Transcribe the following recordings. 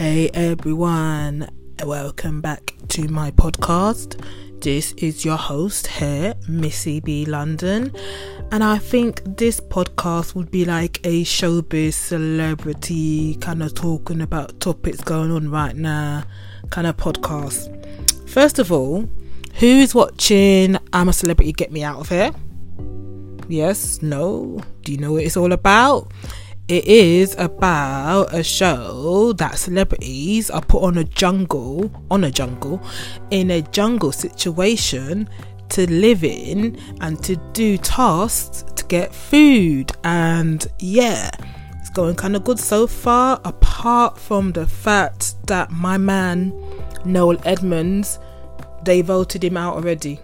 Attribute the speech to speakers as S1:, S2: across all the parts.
S1: Hey everyone, welcome back to my podcast. This is your host here, Missy B London, and I think this podcast would be like a showbiz celebrity kind of talking about topics going on right now kind of podcast. First of all, who is watching I'm a Celebrity Get Me Out of Here? Yes, no. Do you know what it's all about? It is about a show that celebrities are put on a jungle, on a jungle, in a jungle situation to live in and to do tasks to get food. And yeah, it's going kind of good so far, apart from the fact that my man, Noel Edmonds, they voted him out already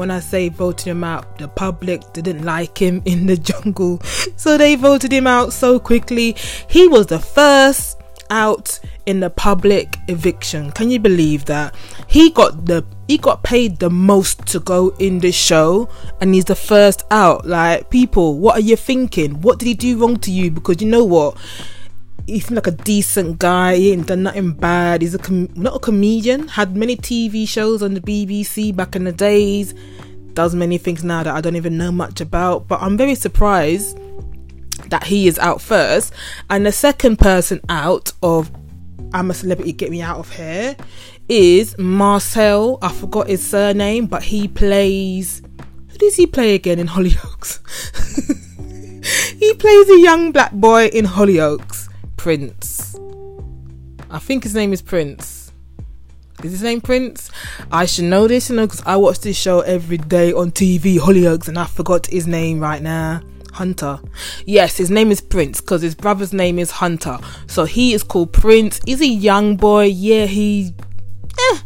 S1: when I say voted him out, the public didn't like him in the jungle, so they voted him out so quickly. He was the first out in the public eviction. Can you believe that? He got the he got paid the most to go in the show and he's the first out. Like people, what are you thinking? What did he do wrong to you? Because you know what? He seemed like a decent guy. He ain't done nothing bad. He's a com- not a comedian. Had many TV shows on the BBC back in the days. Does many things now that I don't even know much about. But I'm very surprised that he is out first. And the second person out of I'm a celebrity, get me out of here is Marcel. I forgot his surname, but he plays. Who does he play again in Hollyoaks? he plays a young black boy in Hollyoaks. Prince. I think his name is Prince. Is his name Prince? I should know this, you know, because I watch this show every day on TV, Hollyoaks, and I forgot his name right now. Hunter. Yes, his name is Prince because his brother's name is Hunter. So he is called Prince. He's a young boy. Yeah, he. Eh,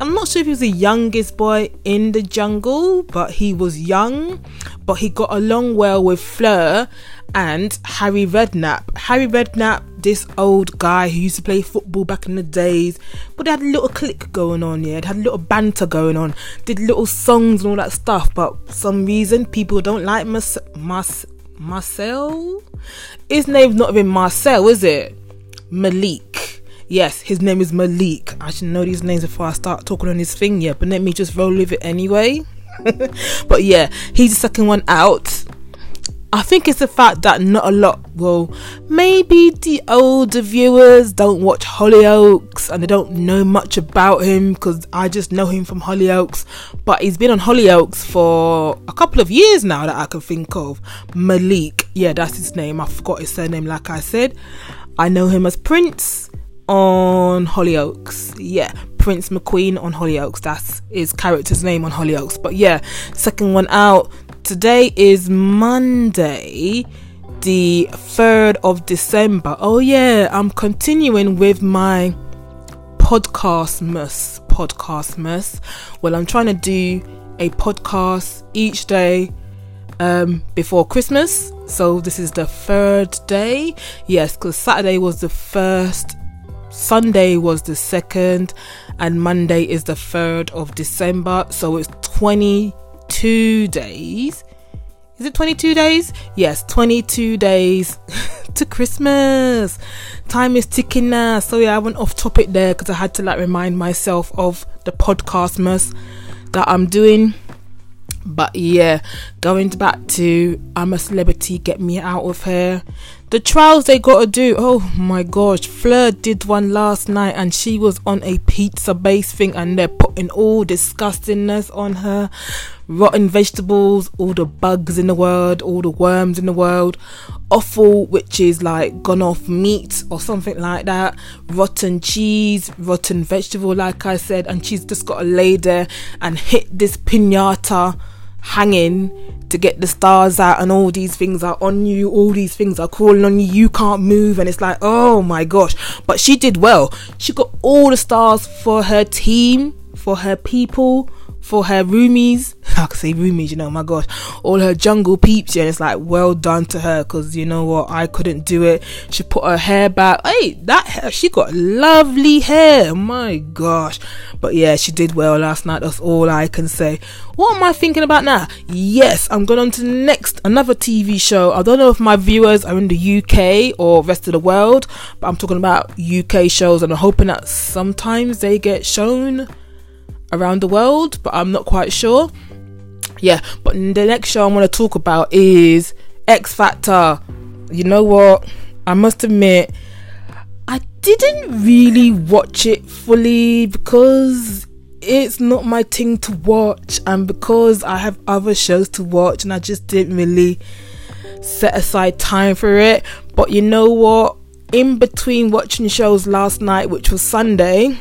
S1: I'm not sure if he was the youngest boy in the jungle, but he was young. But he got along well with Fleur and Harry Redknapp. Harry Redknapp, this old guy who used to play football back in the days, but they had a little click going on, yeah, they had a little banter going on, did little songs and all that stuff, but some reason people don't like Mas- Mas- Marcel. His name's not even Marcel, is it? Malique. Yes, his name is Malique. I should know these names before I start talking on his thing, yeah, but let me just roll with it anyway. but yeah, he's the second one out I think it's the fact that not a lot, well, maybe the older viewers don't watch Hollyoaks and they don't know much about him because I just know him from Hollyoaks. But he's been on Hollyoaks for a couple of years now that I can think of. Malique, yeah, that's his name. I forgot his surname, like I said. I know him as Prince on Hollyoaks. Yeah, Prince McQueen on Hollyoaks. That's his character's name on Hollyoaks. But yeah, second one out Today is Monday, the 3rd of December. Oh, yeah, I'm continuing with my podcastmas. Podcast mess. Well, I'm trying to do a podcast each day um, before Christmas. So, this is the third day. Yes, because Saturday was the first, Sunday was the second, and Monday is the 3rd of December. So, it's 22 days. Is it 22 days? Yes, 22 days to Christmas. Time is ticking now. So yeah, I went off topic there because I had to like remind myself of the podcastmas that I'm doing. But yeah, going back to I'm a celebrity, get me out of here. The trials they gotta do. Oh my gosh, Fleur did one last night and she was on a pizza base thing and they're putting all disgustingness on her rotten vegetables, all the bugs in the world, all the worms in the world, offal, which is like gone off meat or something like that, rotten cheese, rotten vegetable, like I said, and she's just got to lay there and hit this pinata hanging to get the stars out and all these things are on you all these things are crawling on you you can't move. And it's like oh my gosh. But she did well. She got all the stars for her team for her people for her roomies. I could say roomies, you know, my gosh, all her jungle peeps. Yeah, it's like well done to her because you know what, I couldn't do it. She put her hair back. Hey, that hair, she got lovely hair. My gosh, but yeah, she did well last night. That's all I can say. What am I thinking about now? Yes, I'm going on to next another TV show. I don't know if my viewers are in the UK or rest of the world, but I'm talking about UK shows, and I'm hoping that sometimes they get shown around the world, but I'm not quite sure. Yeah, but the next show I want to talk about is X Factor. You know what? I must admit, I didn't really watch it fully because it's not my thing to watch, and because I have other shows to watch, and I just didn't really set aside time for it. But you know what? In between watching shows last night, which was Sunday,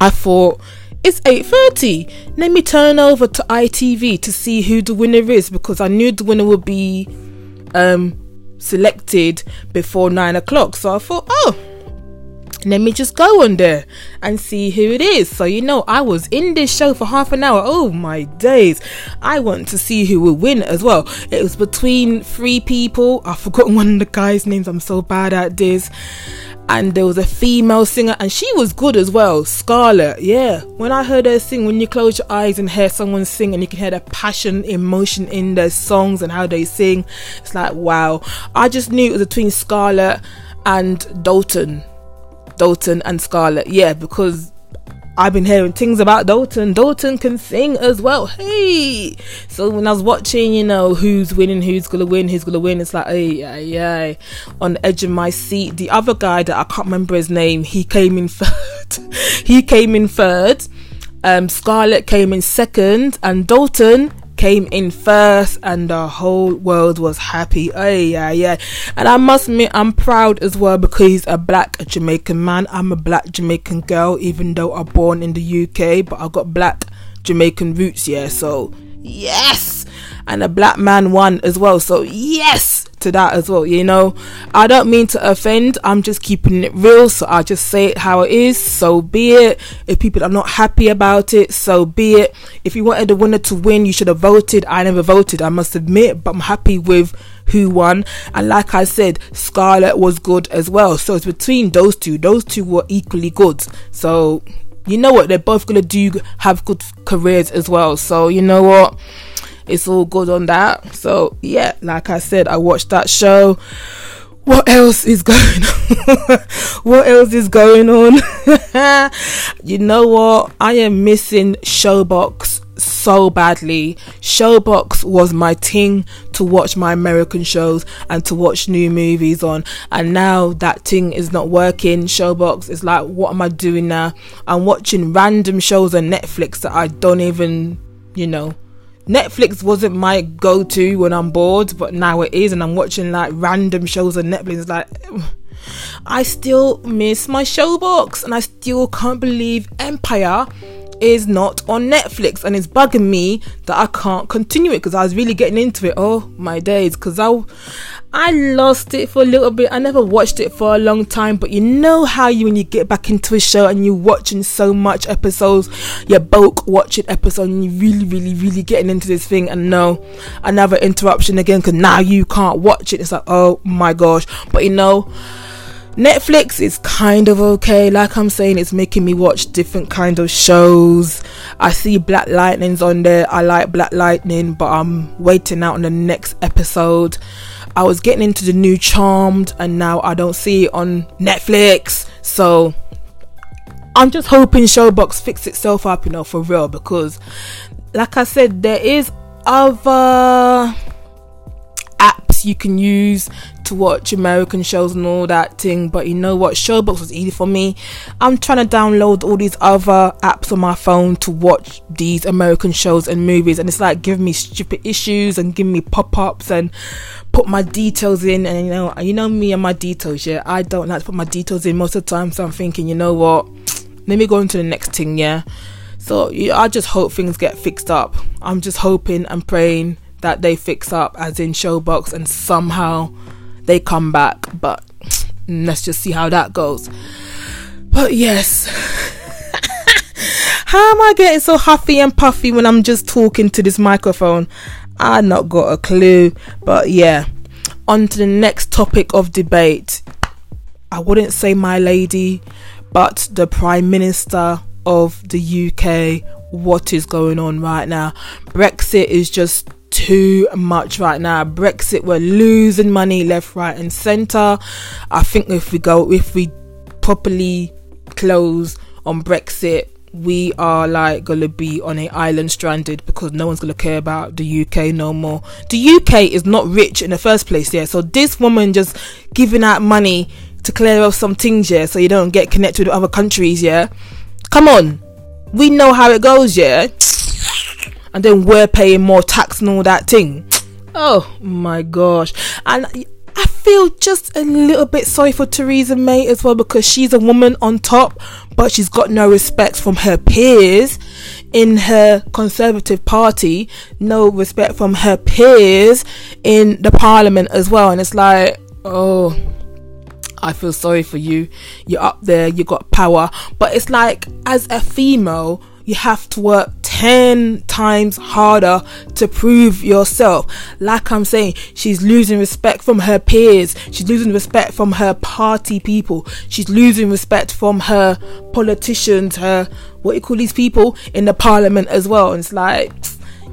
S1: I thought it's 8.30 let me turn over to itv to see who the winner is because i knew the winner would be um selected before 9 o'clock so i thought oh let me just go on there and see who it is. So, you know, I was in this show for half an hour. Oh my days. I want to see who will win as well. It was between three people. I've forgotten one of the guys' names. I'm so bad at this and there was a female singer and she was good as well scarlett yeah. When i heard her sing when you close your eyes and hear someone sing and you can hear the passion emotion in their songs and how they sing it's like wow. I just knew it was between scarlett and dalton. Dalton and scarlett yeah because I've been hearing things about Dalton. Dalton can sing as well. Hey! So when I was watching, you know, who's winning, who's gonna win, who's gonna win, it's like, hey, yeah, yeah, on the edge of my seat. The other guy that I can't remember his name, he came in third. he came in third. Um, Scarlett came in second, and Dalton came in first and the whole world was happy. Oh yeah, yeah. And I must admit I'm proud as well because he's a black Jamaican man. I'm a black Jamaican girl, even though I'm born in the UK, but I got black Jamaican roots, yeah. So yes. And a black man won as well. So yes to that as well. You know, I don't mean to offend. I'm just keeping it real. So I just say it how it is. So be it. If people are not happy about it, so be it. If you wanted the winner to win, you should have voted. I never voted. I must admit, but I'm happy with who won. And like I said, Scarlett was good as well. So it's between those two. Those two were equally good. So you know what? They're both gonna do have good careers as well. So you know what? It's all good on that. So yeah, like I said, I watched that show. What else is going on? what else is going on? you know what? I am missing Showbox so badly. Showbox was my thing to watch my American shows and to watch new movies on. And now that thing is not working. Showbox is like, what am I doing now? I'm watching random shows on Netflix that I don't even, you know, Netflix wasn't my go to when I'm bored, but now it is, and I'm watching like random shows on Netflix. Like, I still miss my showbox, and I still can't believe Empire is not on Netflix and it's bugging me that I can't continue it because I was really getting into it. Oh my days, because I I lost it for a little bit. I never watched it for a long time, but you know how you when you get back into a show and you're watching so much episodes, you're bulk watching episodes and you're really, really, really getting into this thing and no another interruption again because now you can't watch it. It's like oh my gosh, but you know Netflix is kind of okay. Like I'm saying, it's making me watch different kind of shows. I see Black Lightning's on there. I like Black Lightning, but I'm waiting out on the next episode. I was getting into the new Charmed, and now I don't see it on Netflix. So I'm just hoping Showbox fix itself up, you know, for real. Because, like I said, there is other apps you can use to watch American shows and all that thing. But you know what? Showbox was easy for me. I'm trying to download all these other apps on my phone to watch these American shows and movies, and it's like giving me stupid issues and giving me pop-ups and put my details in. And you know, you know me and my details. Yeah, I don't like to put my details in most of the time. So I'm thinking, you know what? Let me go into the next thing. Yeah. So yeah, I just hope things get fixed up. I'm just hoping and praying that they fix up, as in Showbox, and somehow they come back. But let's just see how that goes. But yes. How am I getting so huffy and puffy when I'm just talking to this microphone? I not got a clue. But yeah, on to the next topic of debate. I wouldn't say my lady, but the Prime Minister of the UK. What is going on right now? Brexit is just too much right now. Brexit, we're losing money left, right, and centre. I think if we go, if we properly close on Brexit, we are like gonna be on an island stranded because no one's gonna care about the UK no more. The UK is not rich in the first place, yeah. So this woman just giving out money to clear off some things, yeah, so you don't get connected with other countries, yeah. Come on, we know how it goes, yeah. And then we're paying more tax and all that thing. Oh my gosh, and I feel just a little bit sorry for Theresa May as well because she's a woman on top, but she's got no respect from her peers in her Conservative Party, no respect from her peers in the Parliament as well. And it's like, oh, I feel sorry for you. You're up there, you got power. But it's like, as a female, you have to work 10 times harder to prove yourself. Like I'm saying, she's losing respect from her peers. She's losing respect from her party people. She's losing respect from her politicians, her, what you call these people in the parliament as well. And it's like,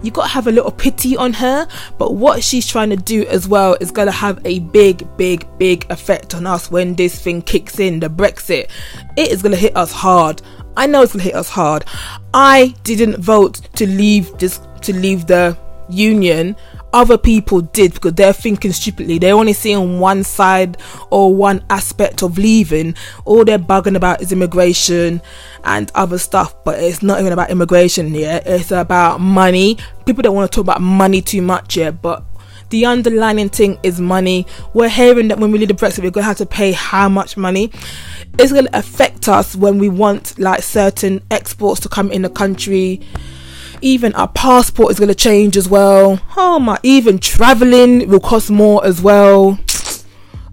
S1: you got to have a little pity on her. But what she's trying to do as well is going to have a big, big, big effect on us when this thing kicks in the Brexit. It is going to hit us hard. I know it's to hit us hard. I didn't vote to leave this, to leave the union other people did because they're thinking stupidly. They're only seeing one side or one aspect of leaving. All they're bugging about is immigration and other stuff, but it's not even about immigration yet. It's about money. People don't want to talk about money too much yet, but the underlying thing is money. We're hearing that when we leave the Brexit, we're going to have to pay how much money. It's going to affect us when we want like certain exports to come in the country even our passport is going to change as well. Oh my, even traveling will cost more as well.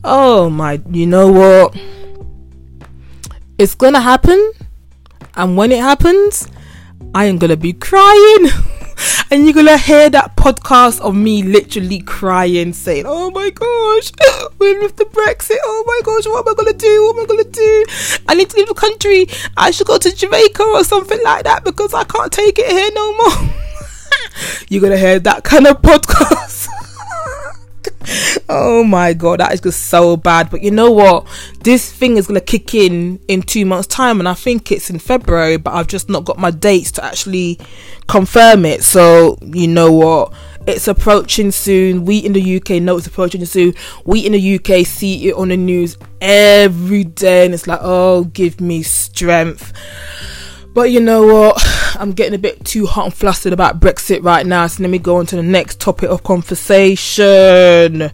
S1: Oh my, you know what? It's going to happen. And when it happens, I am going to be crying. and you're gonna hear that podcast of me literally crying, saying, "Oh my gosh, we're with the Brexit. Oh my gosh, what am I gonna do? What am I gonna do? I need to leave the country. I should go to Jamaica or something like that because I can't take it here no more." you're gonna hear that kind of podcast oh my god, that is just so bad. But you know what? This thing is gonna kick in in two months' time, and I think it's in February. But I've just not got my dates to actually confirm it. So you know what? It's approaching soon. We in the UK know it's approaching soon. We in the UK see it on the news every day, and it's like, oh, give me strength. But you know what? I'm getting a bit too hot and flustered about Brexit right now. So let me go on to the next topic of conversation.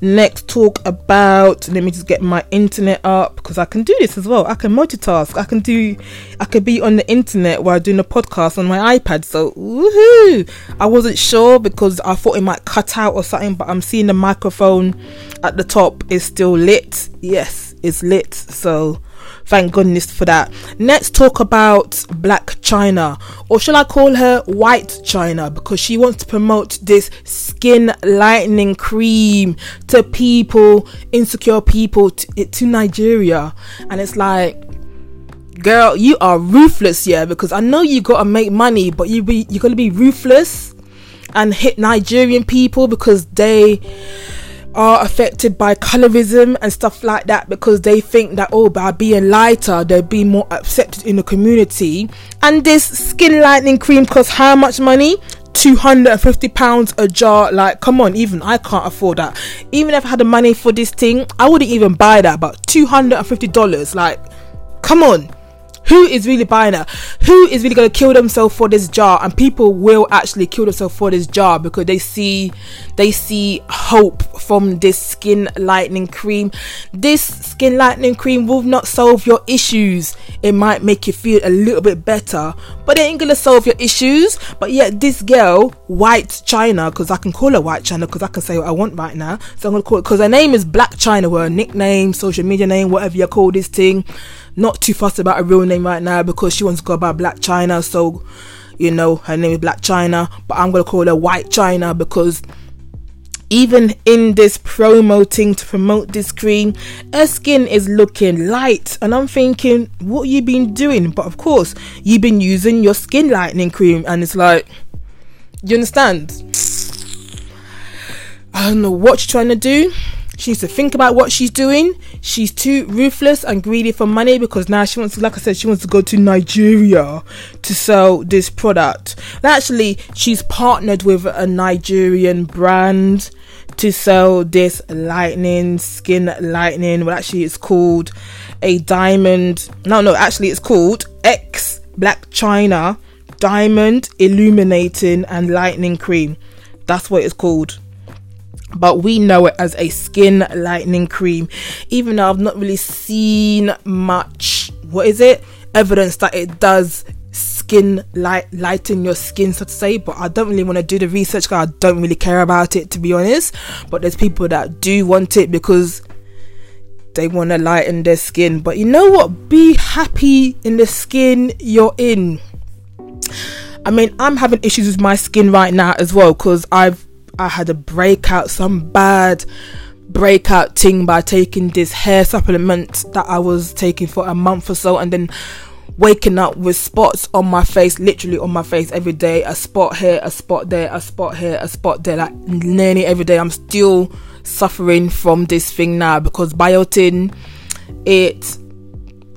S1: Next, talk about. Let me just get my internet up because I can do this as well. I can multitask. I can do. I could be on the internet while doing a podcast on my iPad. So woohoo! I wasn't sure because I thought it might cut out or something, but I'm seeing the microphone at the top is still lit. Yes, it's lit. So Thank goodness for that. Let's talk about Blac Chyna, or shall I call her White China, because she wants to promote this skin lightening cream to people, insecure people, to, eh, to Nigeria. And it's like, girl, you are ruthless, yeah, because I know you gotta make money, but you be you're gonna be ruthless and hit Nigerian people because they are affected by colorism and stuff like that because they think that oh by being lighter they'll be more accepted in the community. And this skin lightening cream costs how much money? 250 pounds a jar. Like come on even i can't afford that. Even if i had the money for this thing i wouldn't even buy that but 250 dollars like come on who is really buying it? Who is really going to kill themselves for this jar? And people will actually kill themselves for this jar because they see they see hope from this skin lightening cream. This skin lightening cream will not solve your issues. It might make you feel a little bit better, but it ain't gonna solve your issues. But yet, this girl, White China, because I can call her White China because I can say what I want right now. So I'm gonna call it because her name is Blac Chyna, her nickname, social media name, whatever you call this thing not too fussed about a real name right now because she wants to go by Blac Chyna. So, you know, her name is Blac Chyna, but I'm gonna call her White China because even in this promoting to promote this cream, her skin is looking light. And I'm thinking, what you been doing? But of course, you've been using your skin lightening cream, and it's like, you understand? I don't know what you're trying to do. She needs to think about what she's doing. She's too ruthless and greedy for money because now she wants to, like I said, she wants to go to Nigeria to sell this product. Actually, she's partnered with a Nigerian brand to sell this lightning skin lightning. Well, actually, it's called a diamond. No, no, actually, it's called X Blac Chyna Diamond Illuminating and Lightening Cream. That's what it's called but we know it as a skin lightening cream. Even though i've not really seen much what is it? Evidence that it does skin light lighten your skin so to say but i don't really want to do the research because i don't really care about it to be honest. But there's people that do want it because they want to lighten their skin. But you know what? Be happy in the skin you're in. I mean i'm having issues with my skin right now as well because i've I had a breakout, some bad breakout thing by taking this hair supplement that I was taking for a month or so, and then waking up with spots on my face, literally on my face every day. A spot here, a spot there, a spot here, a spot there, like nearly every day. I'm still suffering from this thing now because biotin, it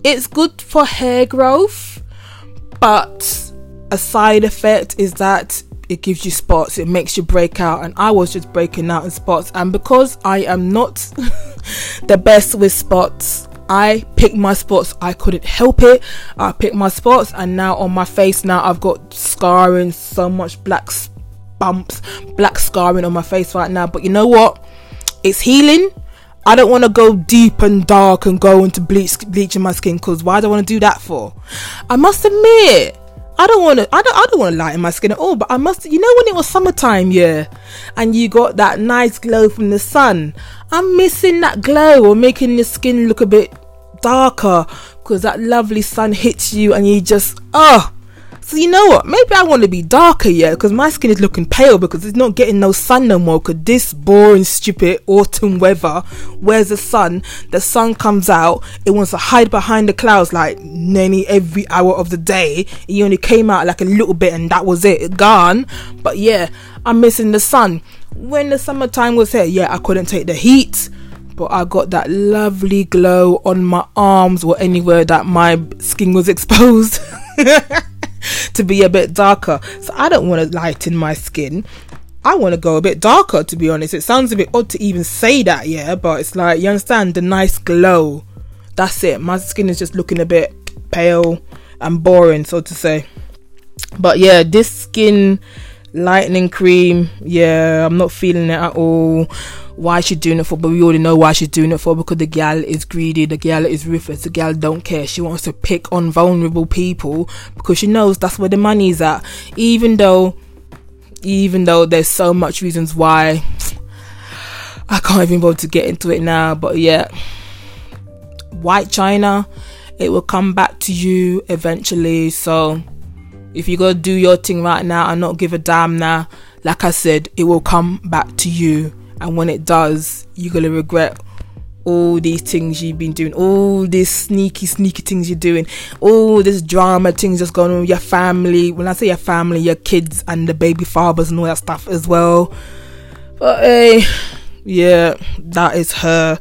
S1: it's good for hair growth, but a side effect is that it gives you spots, it makes you break out, and I was just breaking out in spots. And because I am not the best with spots, I picked my spots. I couldn't help it. I picked my spots, and now on my face, now I've got scarring, so much black bumps, black scarring on my face right now. But you know what? It's healing. I don't want to go deep and dark and go into bleach bleaching my skin because why do I want to do that for? I must admit, I don't want to. I don't. I don't want to lighten my skin at all. But I must. You know when it was summertime, yeah, and you got that nice glow from the sun. I'm missing that glow or making your skin look a bit darker because that lovely sun hits you and you just oh so you know what? Maybe I want to be darker, yeah, because my skin is looking pale because it's not getting no sun no more. Because this boring, stupid autumn weather, where's the sun? The sun comes out, it wants to hide behind the clouds like nearly every hour of the day. It only came out like a little bit, and that was it, it gone. But yeah, I'm missing the sun. When the summertime was here, yeah, I couldn't take the heat but I got that lovely glow on my arms or anywhere that my skin was exposed. to be a bit darker. So I don't want to lighten my skin. I want to go a bit darker, to be honest. It sounds a bit odd to even say that, yeah, but it's like, you understand, the nice glow. That's it. My skin is just looking a bit pale and boring, so to say. But yeah, this skin lightening cream, yeah, I'm not feeling it at all why she's doing it for, but we already know why she's doing it for because the gal is greedy, the gal is ruthless, the gal don't care. She wants to pick on vulnerable people because she knows that's where the money's at. Even though, even though there's so much reasons why I can't even bother to get into it now, but yeah, White China, it will come back to you eventually. So if you gotta do your thing right now and not give a damn now, like I said, it will come back to you and when it does you're gonna regret all these things you've been doing, all these sneaky, sneaky things you're doing, all this drama things just going on with your family. When I say your family, your kids and the baby fathers and all that stuff as well. But hey, yeah, that is her.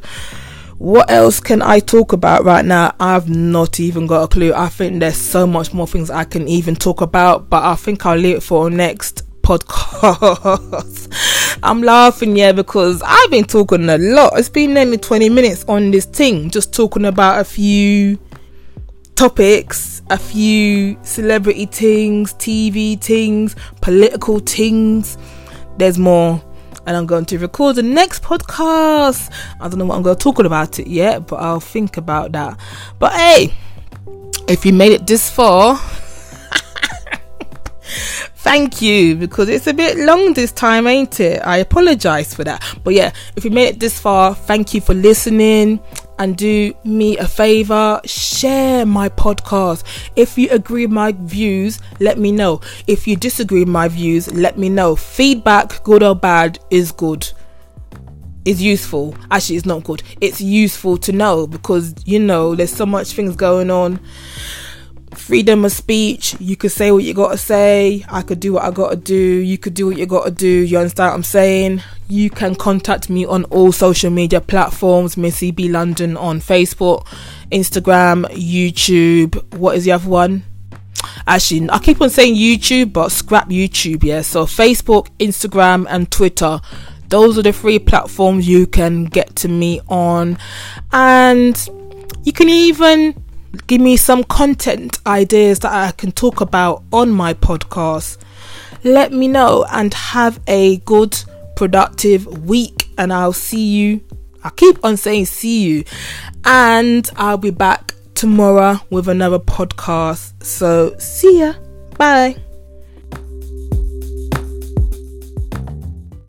S1: What else can I talk about right now? I've not even got a clue. I think there's so much more things I can even talk about, but I think I'll leave it for next podcast. I'm laughing, yeah, because I've been talking a lot. It's been nearly 20 minutes on this thing, just talking about a few topics, a few celebrity things, TV things, political things. There's more. And I'm going to record the next podcast. I don't know what I'm going to talk about it yet, but I'll think about that. But hey, if you made it this far, thank you because it's a bit long this time, ain't it? I apologize for that. But yeah, if you made it this far, thank you for listening. and do me a favor share my podcast. If you agree with my views let me know. If you disagree with my views let me know. Feedback good or bad is good. Is useful. Actually it's not good. It's useful to know because you know there's so much things going on freedom of speech. You could say what you gotta say. I could do what I gotta do. You could do what you gotta do. You understand what I'm saying? You can contact me on all social media platforms. Missy B London on Facebook, Instagram, YouTube. What is the other one? Actually, I keep on saying YouTube, but scrap YouTube. Yeah. So Facebook, Instagram, and Twitter. Those are the three platforms you can get to me on, and you can even give me some content ideas that I can talk about on my podcast. Let me know and have a good, productive week. And I'll see you. I keep on saying see you. And I'll be back tomorrow with another podcast. So, see ya. Bye.